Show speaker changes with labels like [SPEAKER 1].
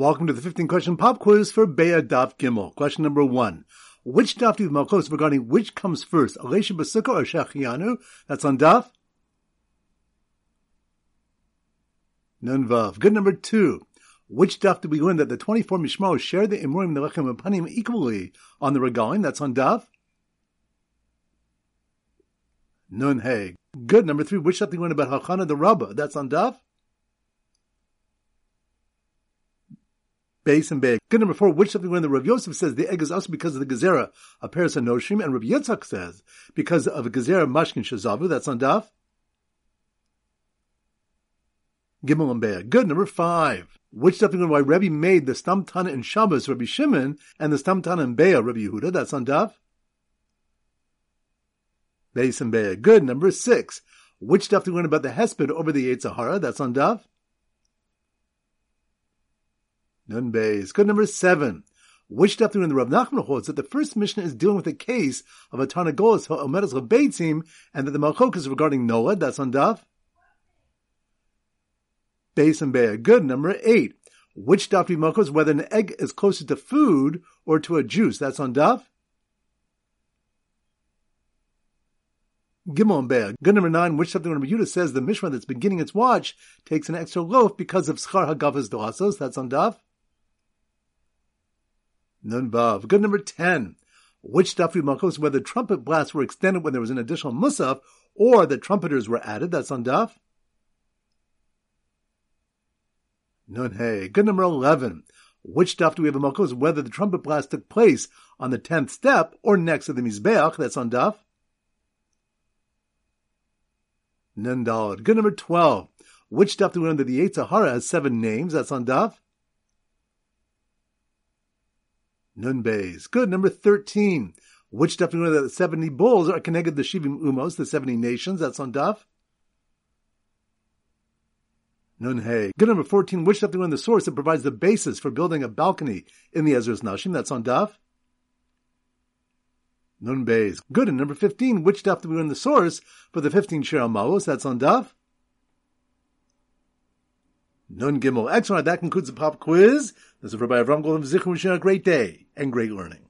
[SPEAKER 1] Welcome to the 15 question pop quiz for Beitzah Daf Gimel. Question number one. Which daf do Malkos regarding which comes first, Alesha Basukah or Shehecheyanu? That's on daf. Nun Vav. Good number two. Which daf do we learn that the 24 Mishmos share the Imurim, the Lechem, and Panim equally on the regalim? That's on daf. Nun Hey. Good number three. Which daf do we learn about Hachana the Rabbah? That's on daf. Base and big. Good number four, which something when the Rav Yosef says the egg is also because of the Gezerah of Paris and Noshim, and Rav Yitzchak says because of a Gezerah Mashkin Shazavu, that's on Daf. Gimel and Be'ah. Good. Number five. Which something why Rebbe made the Stam Tana in Shabbos, Rabbi Shimon, and the Stam Tana in Beitzah, Rabbi Yehuda, that's on Daf. Base and Be'ah. Good. Number six. Which stuff do learn about the Hesped over the Yetzer Hara? That's on Daf. Nun Beis. Good number seven. Which daf in the Rav Nachman holds that the first Mishnah is dealing with a case of a Tarnagolas Omedas Beitzim, and that the Malchok is regarding Noah. That's on daf. Beis and Be'ah. Good. Number eight. Which daf do Malchos whether an egg is closer to food or to a juice? That's on daf. Gimel and Be'ah. Good number nine, which something when Yehuda says the Mishnah that's beginning its watch takes an extra loaf because of Schar Hagavas Doasos. That's on Daf. Nun Vav. Good number 10. Which Dafri Malchus, whether trumpet blasts were extended when there was an additional Musaf, or the trumpeters were added, that's on Daf. Nun Hey. Good number 11. Which daf do we have a Malchus, whether the trumpet blast took place on the 10th step, or next to the Mizbeach, that's on Daf. Nun Daled. Good number 12. Which daf do we know that the Yetzer Hara has seven names, that's on Daf. Nun Bays. Good. Number 13. Which daf do we know that the 70 bulls are connected to the Shivim Umos, the 70 nations? That's on Daf. Nun Hey. Good. Number 14. Which daf do we know the source that provides the basis for building a balcony in the Ezra's Nashim? That's on Daf. Nun Bays. Good. And number 15. Which daf do we know the source for the 15 Shir? That's on Daf. Nun Gimel. Excellent. That concludes the pop quiz. This is Rabbi Avram Goldman. Zichron. A great day and great learning.